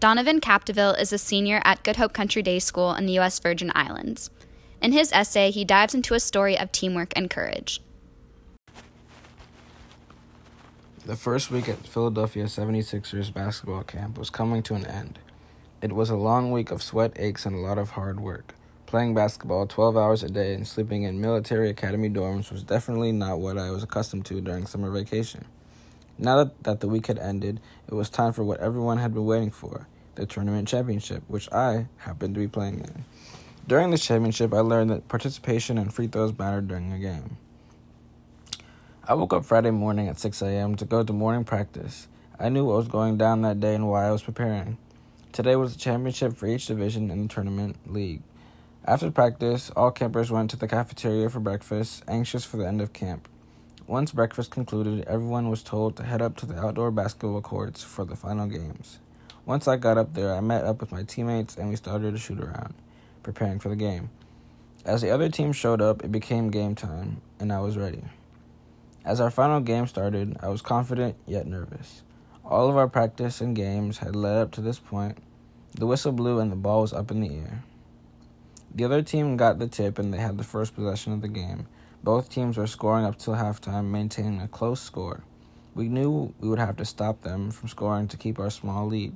Donovan Capdeville is a senior at Good Hope Country Day School in the U.S. Virgin Islands. In his essay, he dives into a story of teamwork and courage. The first week at Philadelphia 76ers basketball camp was coming to an end. It was a long week of sweat, aches, and a lot of hard work. Playing basketball 12 hours a day and sleeping in military academy dorms was definitely not what I was accustomed to during summer vacation. Now that, the week had ended, it was time for what everyone had been waiting for the tournament championship, which I happened to be playing in. During this championship, I learned that participation and free throws mattered during a game. I woke up Friday morning at 6 a.m. to go to morning practice. I knew what was going down that day and why I was preparing. Today was the championship for each division in the tournament league. After practice, all campers went to the cafeteria for breakfast, anxious for the end of camp. Once breakfast concluded, everyone was told to head up to the outdoor basketball courts for the final games. Once I got up there, I met up with my teammates and we started to shoot around, preparing for the game. As the other team showed up, it became game time, and I was ready. As our final game started, I was confident yet nervous. All of our practice and games had led up to this point. The whistle blew and the ball was up in the air. The other team got the tip and they had the first possession of the game. Both teams were scoring up till halftime, maintaining a close score. We knew we would have to stop them from scoring to keep our small lead.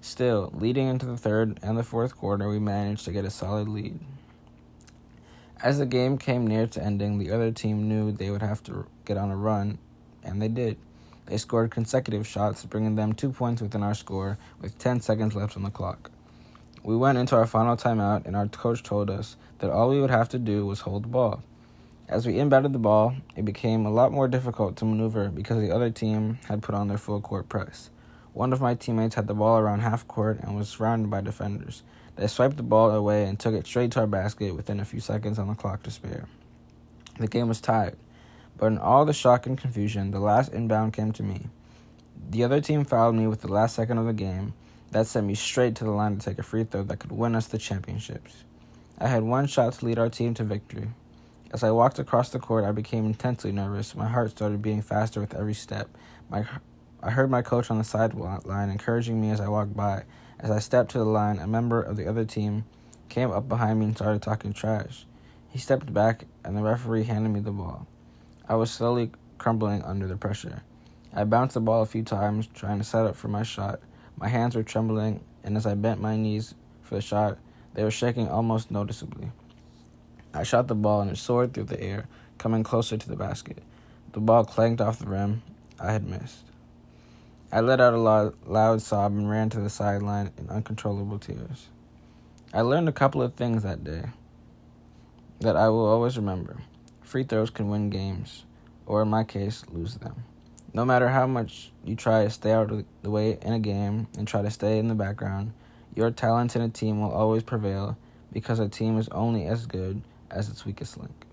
Still, leading into the third and the fourth quarter, we managed to get a solid lead. As the game came near to ending, the other team knew they would have to get on a run, and they did. They scored consecutive shots, bringing them two points within our score with 10 seconds left on the clock. We went into our final timeout, and our coach told us that all we would have to do was hold the ball. As we inbounded the ball, it became a lot more difficult to maneuver because the other team had put on their full court press. One of my teammates had the ball around half court and was surrounded by defenders. They swiped the ball away and took it straight to our basket within a few seconds on the clock to spare. The game was tied, but in all the shock and confusion, the last inbound came to me. The other team fouled me with the last second of the game. That sent me straight to the line to take a free throw that could win us the championships. I had one shot to lead our team to victory. As I walked across the court, I became intensely nervous. My heart started beating faster with every step. My, I heard my coach on the sideline encouraging me as I walked by. As I stepped to the line, a member of the other team came up behind me and started talking trash. He stepped back, and the referee handed me the ball. I was slowly crumbling under the pressure. I bounced the ball a few times, trying to set up for my shot. My hands were trembling, and as I bent my knees for the shot, they were shaking almost noticeably. I shot the ball and it soared through the air, coming closer to the basket. The ball clanked off the rim. I had missed. I let out a loud, loud sob and ran to the sideline in uncontrollable tears. I learned a couple of things that day that I will always remember. Free throws can win games, or in my case, lose them. No matter how much you try to stay out of the way in a game and try to stay in the background, your talent in a team will always prevail because a team is only as good as its weakest link.